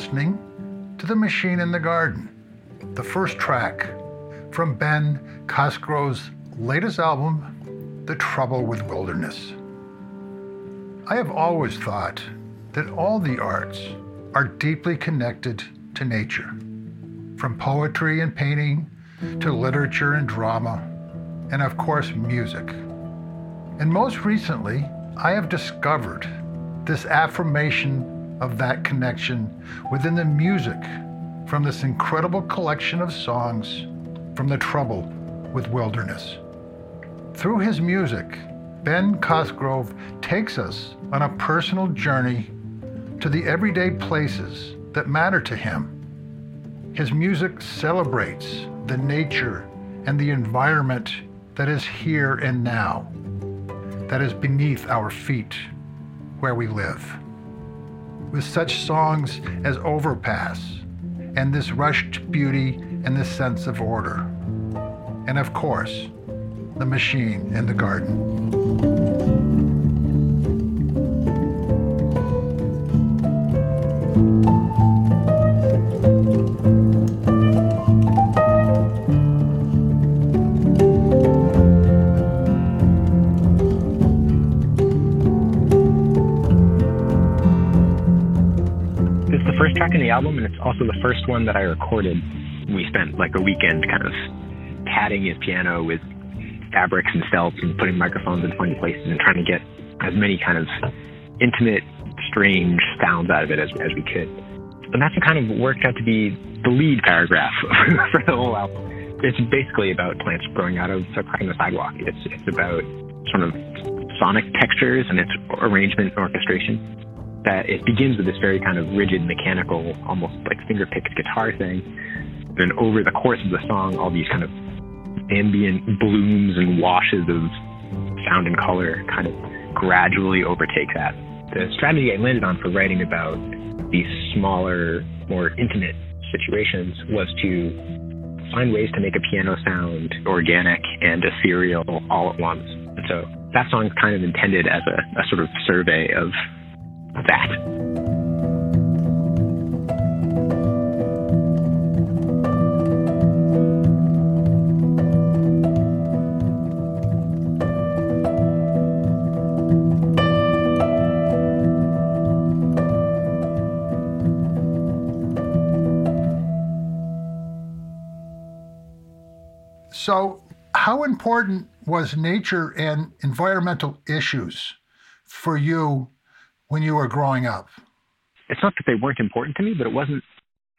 listening to The Machine in the Garden, the first track from Ben Cosgrove's latest album, The Trouble with Wilderness. I have always thought that all the arts are deeply connected to nature, from poetry and painting to literature and drama, and of course, music. And most recently, I have discovered this affirmation of that connection within the music from this incredible collection of songs from the trouble with wilderness. Through his music, Ben Cosgrove takes us on a personal journey to the everyday places that matter to him. His music celebrates the nature and the environment that is here and now, that is beneath our feet where we live. With such songs as Overpass and this rushed beauty and this sense of order. And of course, the machine in the garden. Also the first one that I recorded. We spent like a weekend kind of padding his piano with fabrics and felts and putting microphones in funny places and trying to get as many kind of intimate, strange sounds out of it as, as we could. And that's what kind of worked out to be the lead paragraph for the whole album. It's basically about plants growing out of a crack in the sidewalk. It's, it's about sort of sonic textures and its arrangement and orchestration that it begins with this very kind of rigid, mechanical, almost like finger-picked guitar thing. Then over the course of the song, all these kind of ambient blooms and washes of sound and color kind of gradually overtake that. The strategy I landed on for writing about these smaller, more intimate situations was to find ways to make a piano sound organic and ethereal all at once. And so that song is kind of intended as a, a sort of survey of that. So, how important was nature and environmental issues for you when you were growing up? It's not that they weren't important to me, but it wasn't,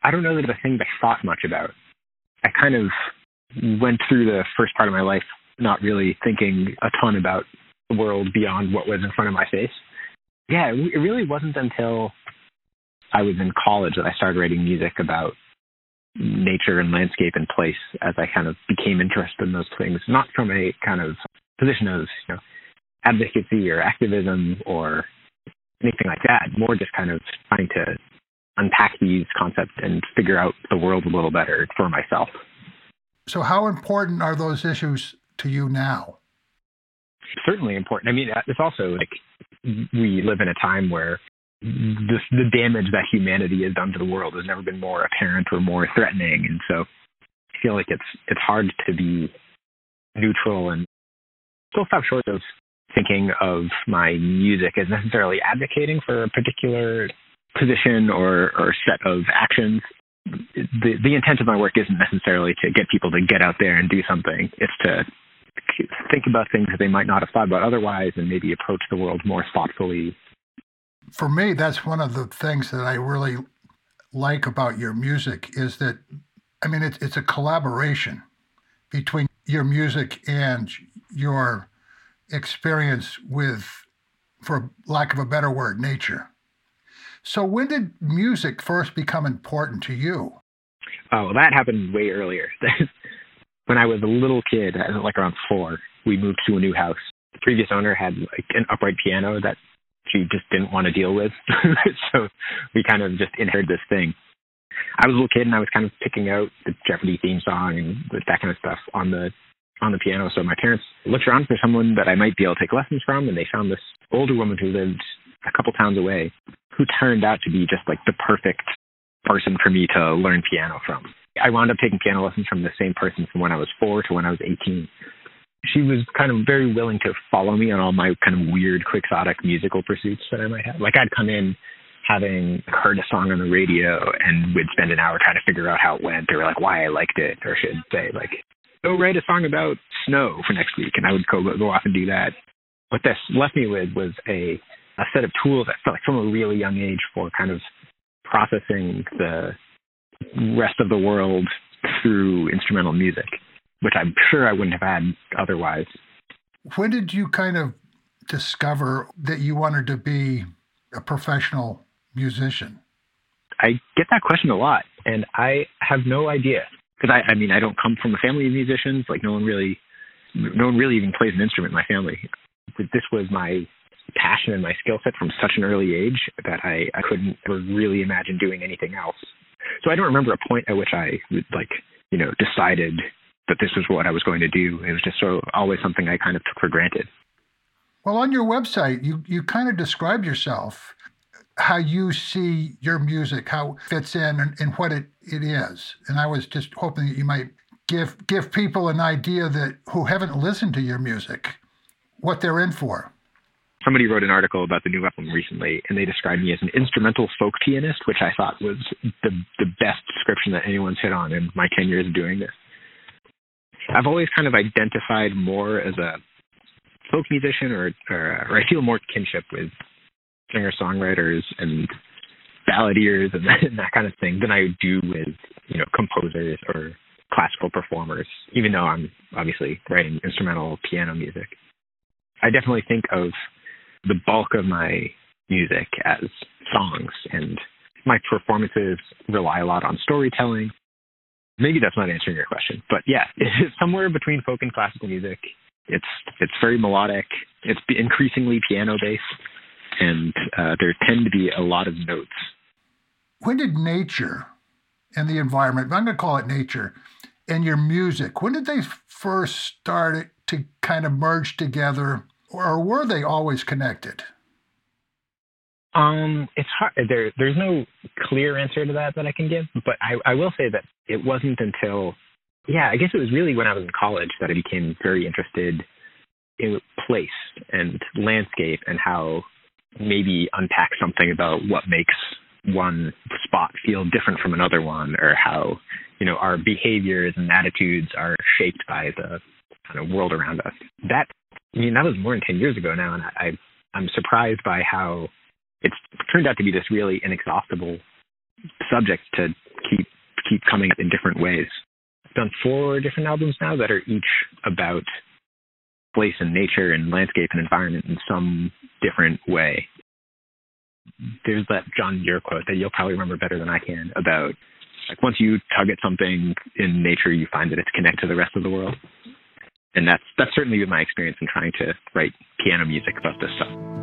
I don't know that it's a thing that I thought much about. I kind of went through the first part of my life not really thinking a ton about the world beyond what was in front of my face. Yeah, it really wasn't until I was in college that I started writing music about nature and landscape and place as I kind of became interested in those things, not from a kind of position of, you know, advocacy or activism or anything like that. More just kind of trying to unpack these concepts and figure out the world a little better for myself. So, how important are those issues to you now? Certainly important. I mean, uh, it's also like we live in a time where the, the damage that humanity has done to the world has never been more apparent or more threatening, and so I feel like it's it's hard to be neutral and still stop short of thinking of my music as necessarily advocating for a particular position or, or set of actions. The, the intent of my work isn't necessarily to get people to get out there and do something. It's to think about things that they might not have thought about otherwise and maybe approach the world more thoughtfully. For me, that's one of the things that I really like about your music is that, I mean, it's, it's a collaboration between your music and your experience with, for lack of a better word, nature. So, when did music first become important to you? Oh, that happened way earlier. when I was a little kid, uh, like around four, we moved to a new house. The previous owner had like an upright piano that she just didn't want to deal with. so we kind of just inherited this thing. I was a little kid and I was kind of picking out the Jeopardy theme song and that kind of stuff on the on the piano. So my parents looked around for someone that I might be able to take lessons from, and they found this older woman who lived a couple towns away, who turned out to be just like the perfect person for me to learn piano from. I wound up taking piano lessons from the same person from when I was four to when I was 18. She was kind of very willing to follow me on all my kind of weird, quixotic musical pursuits that I might have. Like I'd come in having heard a song on the radio and would spend an hour trying to figure out how it went or like why I liked it, or should say like, go write a song about snow for next week, and I would go go off and do that. What this left me with was a a set of tools I felt like from a really young age for kind of processing the rest of the world through instrumental music, which I'm sure I wouldn't have had otherwise. When did you kind of discover that you wanted to be a professional musician? I get that question a lot, and I have no idea because I, I mean, I don't come from a family of musicians. Like, no one really, no one really even plays an instrument in my family. This was my passion and my skill set from such an early age that I, I couldn't really imagine doing anything else. So I don't remember a point at which I like, you know, decided that this was what I was going to do. It was just so always something I kind of took for granted. Well, on your website, you you kind of describe yourself how you see your music, how it fits in and, and what it, it is. And I was just hoping that you might give give people an idea that who haven't listened to your music, what they're in for somebody wrote an article about the new album recently, and they described me as an instrumental folk pianist, which I thought was the the best description that anyone's hit on in my ten years of doing this. I've always kind of identified more as a folk musician, or or, or I feel more kinship with singer songwriters and balladeers and that, and that kind of thing than I do with you know composers or classical performers. Even though I'm obviously writing instrumental piano music. I definitely think of the bulk of my music as songs, and my performances rely a lot on storytelling. Maybe that's not answering your question, but yeah, it's somewhere between folk and classical music. It's it's very melodic. It's increasingly piano based, and uh, there tend to be a lot of notes. When did nature and the environment, I'm going to call it nature, and your music, when did they first start to kind of merge together or were they always connected? Um, it's hard. There, there's no clear answer to that that I can give, but I, I will say that it wasn't until, yeah, I guess it was really when I was in college that I became very interested in place and landscape and how maybe unpack something about what makes one spot feel different from another one, or how you know our behaviors and attitudes are shaped by the kind of world around us. That I mean, that was more than 10 years ago now, and I, I'm surprised by how it's turned out to be this really inexhaustible subject to keep keep coming up in different ways. I've done four different albums now that are each about place and nature and landscape and environment in some different way. There's that John Muir quote that you'll probably remember better than I can about like once you tug at something in nature, you find that it's connected to the rest of the world and that's that's certainly been my experience in trying to write piano music about this stuff.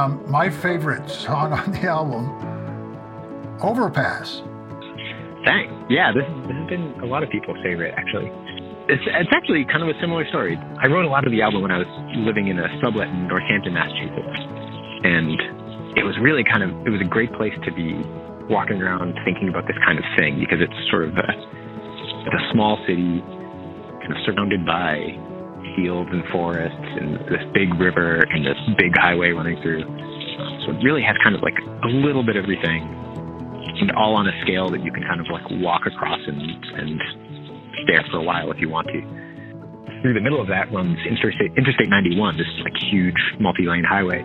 From my favorite song on the album, Overpass. Thanks. Yeah, this, this has been a lot of people's favorite, actually. It's, it's actually kind of a similar story. I wrote a lot of the album when I was living in a sublet in Northampton, Massachusetts. And it was really kind of, it was a great place to be walking around thinking about this kind of thing because it's sort of a, a small city kind of surrounded by fields and forests and this big river and this big highway running through. So it really has kind of like a little bit of everything. and all on a scale that you can kind of like walk across and and stare for a while if you want to. Through the middle of that runs Interstate Interstate 91, this like huge multi-lane highway.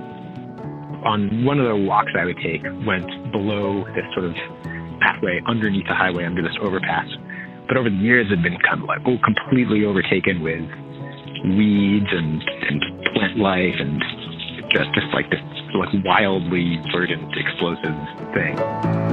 On one of the walks I would take went below this sort of pathway underneath the highway under this overpass. But over the years, had been kind of like oh, completely overtaken with weeds and, and plant life and just just like this like wildly verdant explosive thing.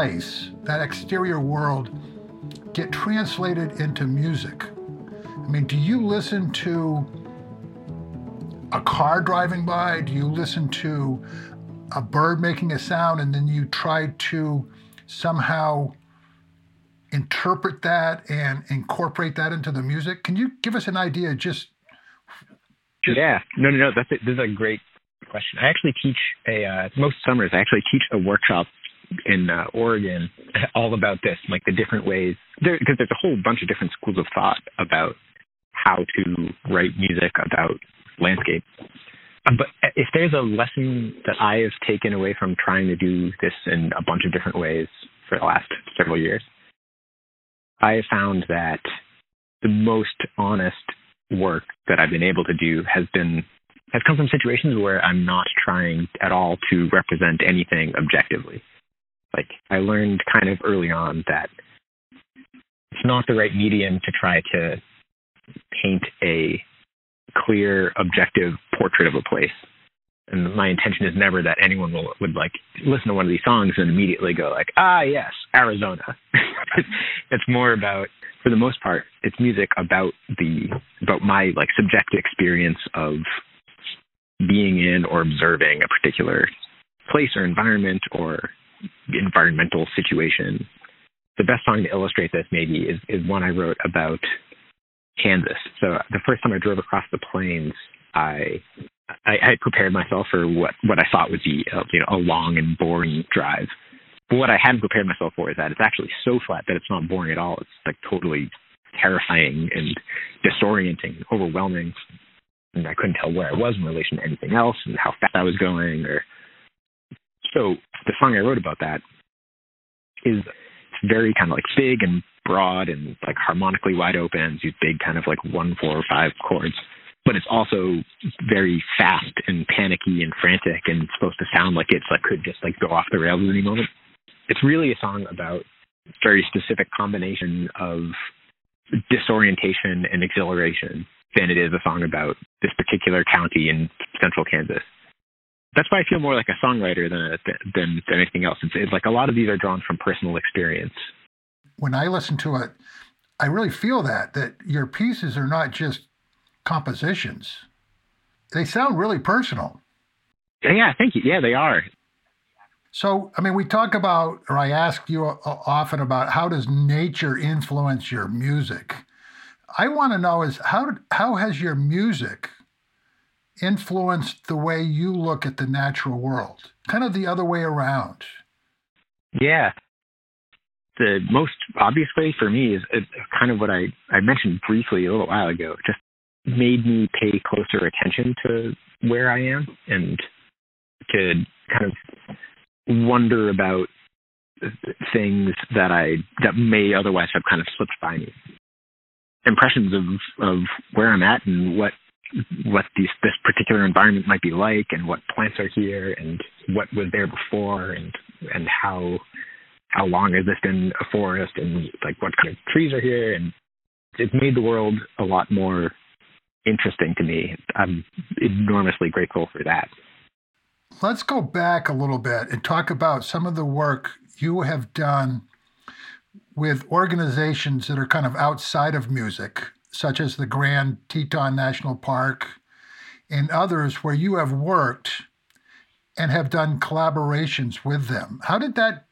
Place, that exterior world, get translated into music? I mean, do you listen to a car driving by? Do you listen to a bird making a sound and then you try to somehow interpret that and incorporate that into the music? Can you give us an idea just? just yeah, no, no, no. That's a, this is a great question. I actually teach a uh, most summers. I actually teach a workshop in uh, Oregon all about this, like the different ways, because there, there's a whole bunch of different schools of thought about how to write music about landscape. Um, but if there's a lesson that I have taken away from trying to do this in a bunch of different ways for the last several years, I have found that the most honest work that I've been able to do has been has come from situations where I'm not trying at all to represent anything objectively. Like I learned kind of early on that it's not the right medium to try to paint a clear, objective portrait of a place. And my intention is never that anyone will, would like listen to one of these songs and immediately go like, ah, yes, Arizona. it's more about, for the most part, it's music about the about my like subjective experience of being in or observing a particular place or environment or environmental situation. The best song to illustrate this maybe is, is one I wrote about Kansas. So the first time I drove across the plains, I I, I prepared myself for what what I thought would be a, you know a long and boring drive. But what I hadn't prepared myself for is that it's actually so flat that it's not boring at all. It's like totally terrifying and disorienting, overwhelming. And I couldn't tell where I was in relation to anything else and how fast I was going or so the song I wrote about that is very kind of like big and broad and like harmonically wide open, these big kind of like one, four, five chords. But it's also very fast and panicky and frantic and supposed to sound like it's like could just like go off the rails at any moment. It's really a song about very specific combination of disorientation and exhilaration than it is a song about this particular county in central Kansas that's why I feel more like a songwriter than than than anything else. It's, it's like a lot of these are drawn from personal experience. When I listen to it, I really feel that that your pieces are not just compositions; they sound really personal. Yeah, thank you. Yeah, they are. So, I mean, we talk about, or I ask you uh, often about how does nature influence your music. I want to know is how how has your music influenced the way you look at the natural world? Kind of the other way around. Yeah. The most obvious way for me is, uh, kind of what I, I mentioned briefly a little while ago. Just made me pay closer attention to where I am and to kind of wonder about things that I that may otherwise have kind of slipped by me. Impressions of of where I'm at and what what these, this particular environment might be like and what plants are here and what was there before and and how how long has this been a forest and like what kind of trees are here and it's made the world a lot more interesting to me. I'm enormously grateful for that. Let's go back a little bit and talk about some of the work you have done with organizations that are kind of outside of music such as the Grand Teton National Park and others where you have worked and have done collaborations with them. How did that,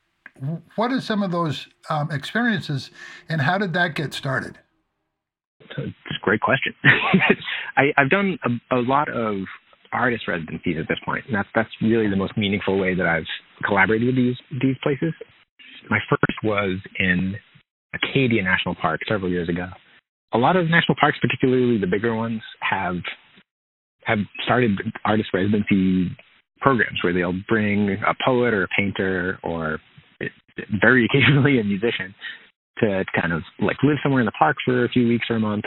what are some of those um, experiences and how did that get started? It's a great question. I, have done a, a, lot of artist residencies at this point, and that's that's really the most meaningful way that I've collaborated with these these places. My first was in Acadia National Park several years ago. A lot of national parks, particularly the bigger ones, have have started artist residency programs where they'll bring a poet or a painter or very occasionally a musician to kind of like live somewhere in the park for a few weeks or a month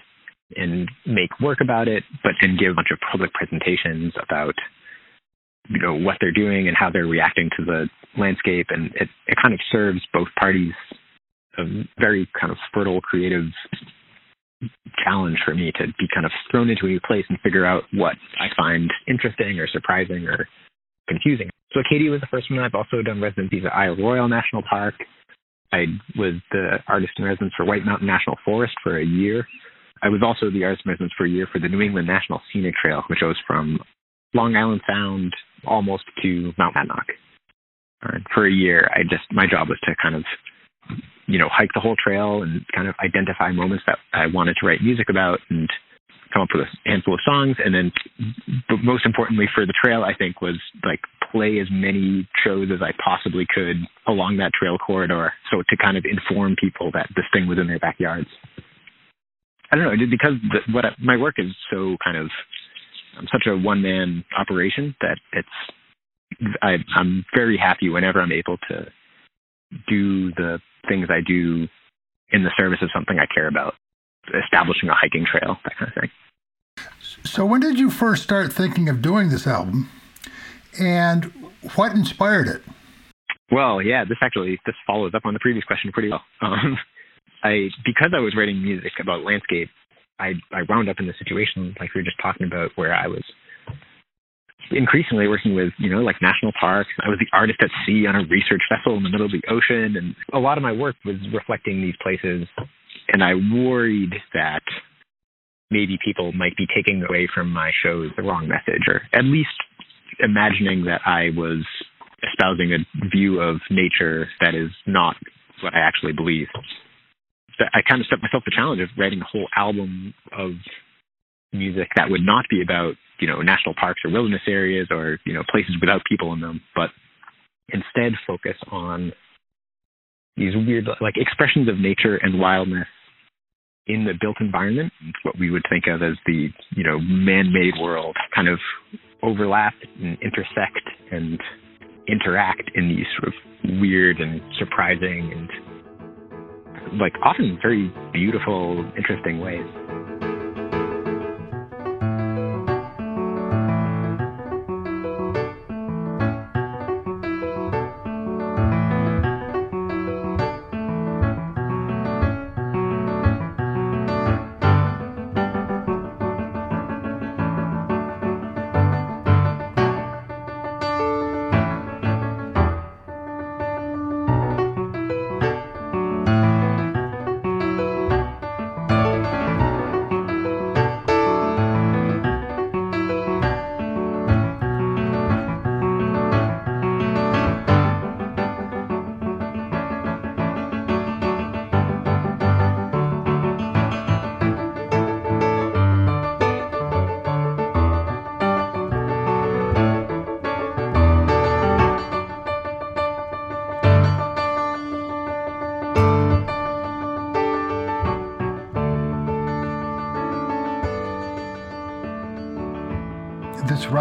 and make work about it, but then give a bunch of public presentations about you know what they're doing and how they're reacting to the landscape. And it, it kind of serves both parties a very kind of fertile creative challenge for me to be kind of thrown into a new place and figure out what I find interesting or surprising or confusing. So Acadia was the first one. I've also done residencies at Isle Royale National Park. I was the artist in residence for White Mountain National Forest for a year. I was also the artist in residence for a year for the New England National Scenic Trail, which goes from Long Island Sound almost to Mount Monadnock. And uh, for a year, I just my job was to kind of you know hike the whole trail and kind of identify moments that I wanted to write music about and come up with a handful of songs. And then but most importantly for the trail i think was like play as many shows as i possibly could along that trail corridor so to kind of inform people that this thing was in their backyards. I don't know because the, what I, my work is so kind of i'm such a one man operation that it's I, i'm very happy whenever i'm able to do the things i do in the service of something i care about establishing a hiking trail, that kind of thing. So, when did you first start thinking of doing this album, and what inspired it? Well, yeah, this actually this follows up on the previous question pretty well. Um, I because I was writing music about landscape, I I wound up in the situation like we were just talking about where I was increasingly working with you know like national parks. I was the artist at sea on a research vessel in the middle of the ocean, and a lot of my work was reflecting these places and I worried that maybe people might be taking away from my shows the wrong message, or at least imagining that I was espousing a view of nature that is not what I actually believe. So I kind of set myself the challenge of writing a whole album of music that would not be about, you know, national parks or wilderness areas or, you know, places without people in them, but instead focus on these weird like expressions of nature and wildness in the built environment, what we would think of as the you know man-made world, kind of overlap and intersect and interact in these sort of weird and surprising and like often very beautiful, interesting ways.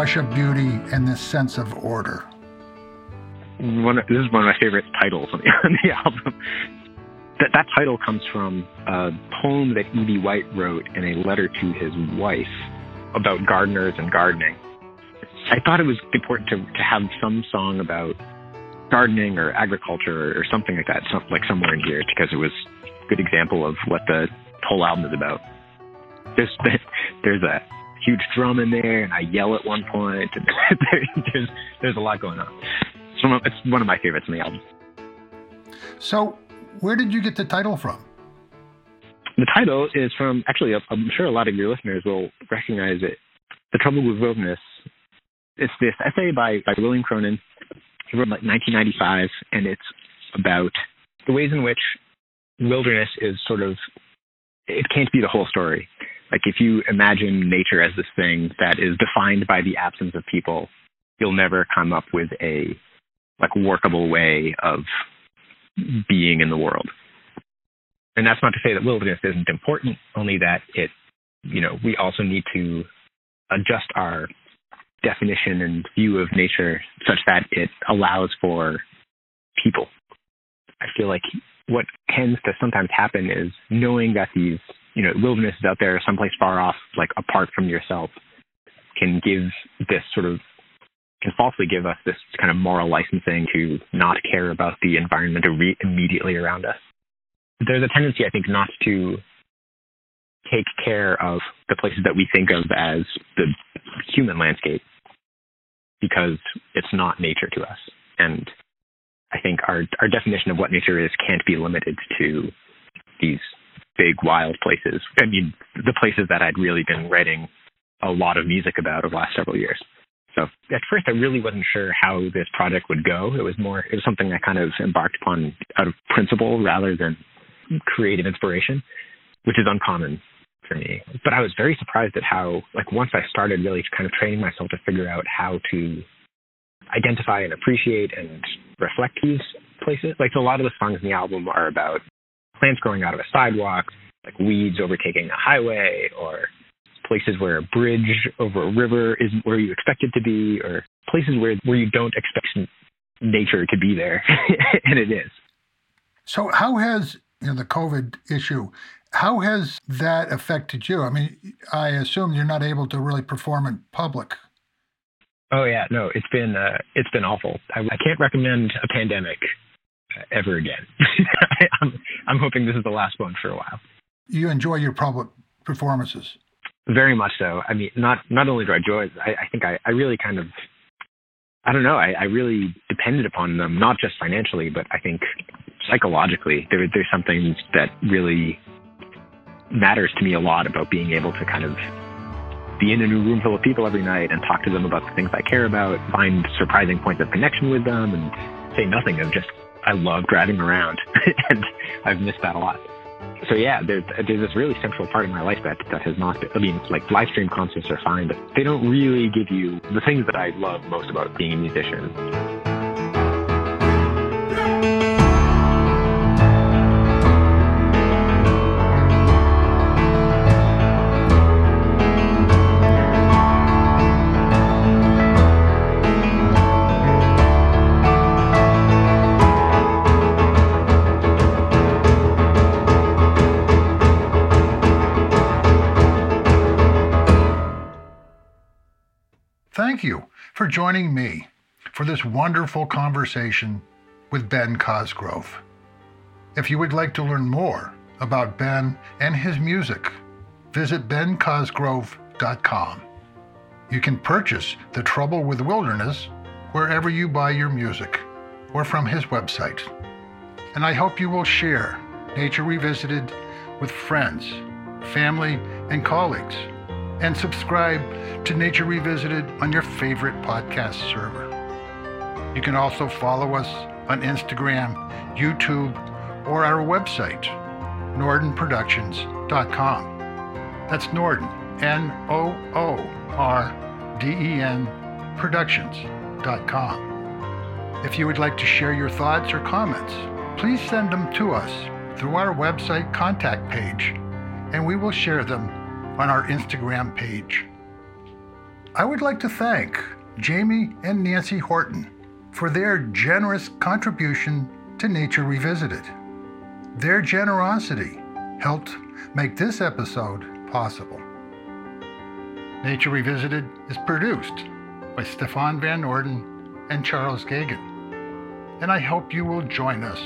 Rush of beauty and this sense of order. One, this is one of my favorite titles on the, on the album. That, that title comes from a poem that E.B. White wrote in a letter to his wife about gardeners and gardening. I thought it was important to, to have some song about gardening or agriculture or something like that, like somewhere in here, because it was a good example of what the whole album is about. There's there's a huge drum in there, and I yell at one point. And there's there's a lot going on. It's one, of, it's one of my favorites in the album. So, where did you get the title from? the title is from actually, I'm sure a lot of your listeners will recognize it. The Trouble with Wilderness. It's this essay by, by William Cronon. He wrote in like 1995, and it's about the ways in which wilderness is sort of, it can't be the whole story. Like if you imagine nature as this thing that is defined by the absence of people, you'll never come up with a like workable way of being in the world. And that's not to say that wilderness isn't important, only that it, you know, we also need to adjust our definition and view of nature such that it allows for people. I feel like what tends to sometimes happen is knowing that these, you know, wilderness is out there someplace far off, like apart from yourself, can give this sort of can falsely give us this kind of moral licensing to not care about the environment immediately around us. There's a tendency, I think, not to take care of the places that we think of as the human landscape because it's not nature to us. And I think our our definition of what nature is can't be limited to these big wild places. I mean, the places that I'd really been writing a lot of music about over the last several years. So at first, I really wasn't sure how this project would go. It was more, it was something I kind of embarked upon out of principle rather than creative inspiration, which is uncommon for me. But I was very surprised at how, like, once I started really kind of training myself to figure out how to identify and appreciate and reflect these places. Like, a lot of the songs in the album are about plants growing out of a sidewalk, like weeds overtaking a highway, or places where a bridge over a river isn't where you expect it to be, or places where, where you don't expect nature to be there, and it is. So, how has you know, the COVID issue? How has that affected you? I mean, I assume you're not able to really perform in public. Oh yeah, no, it's been uh, it's been awful. I, I can't recommend a pandemic ever again. I'm I'm hoping this is the last one for a while. You enjoy your public performances. Very much so. I mean, not not only do I enjoy, I, I think I, I really kind of, I don't know, I, I really depended upon them, not just financially, but I think psychologically. There, there's something that really matters to me a lot about being able to kind of be in a new room full of people every night and talk to them about the things I care about, find surprising points of connection with them, and say nothing of just, I love driving around. and I've missed that a lot so yeah, there's, there's this really central part of my life that, that has not been, I mean, like live stream concerts are fine, but they don't really give you the things that I love most about being a musician. For joining me for this wonderful conversation with Ben Cosgrove. If you would like to learn more about Ben and his music, visit bencosgrove.com. You can purchase The Trouble with Wilderness wherever you buy your music or from his website. And I hope you will share Nature Revisited with friends, family, and colleagues and subscribe to Nature Revisited on your favorite podcast server. You can also follow us on Instagram, YouTube, or our website, noordenproductions.com. That's Noorden, N O O R D E N Productions.com. If you would like to share your thoughts or comments, please send them to us through our website contact page, and we will share them on our Instagram page. I would like to thank Jamie and Nancy Horton for their generous contribution to Nature Revisited. Their generosity helped make this episode possible. Nature Revisited is produced by Stefan Van Orden and Charles Gagan. And I hope you will join us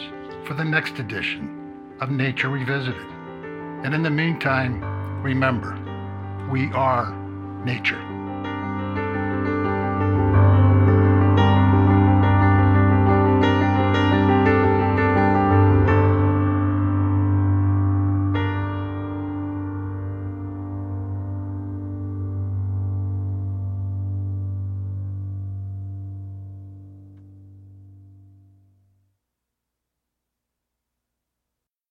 for the next edition of Nature Revisited. And in the meantime, remember, we are nature.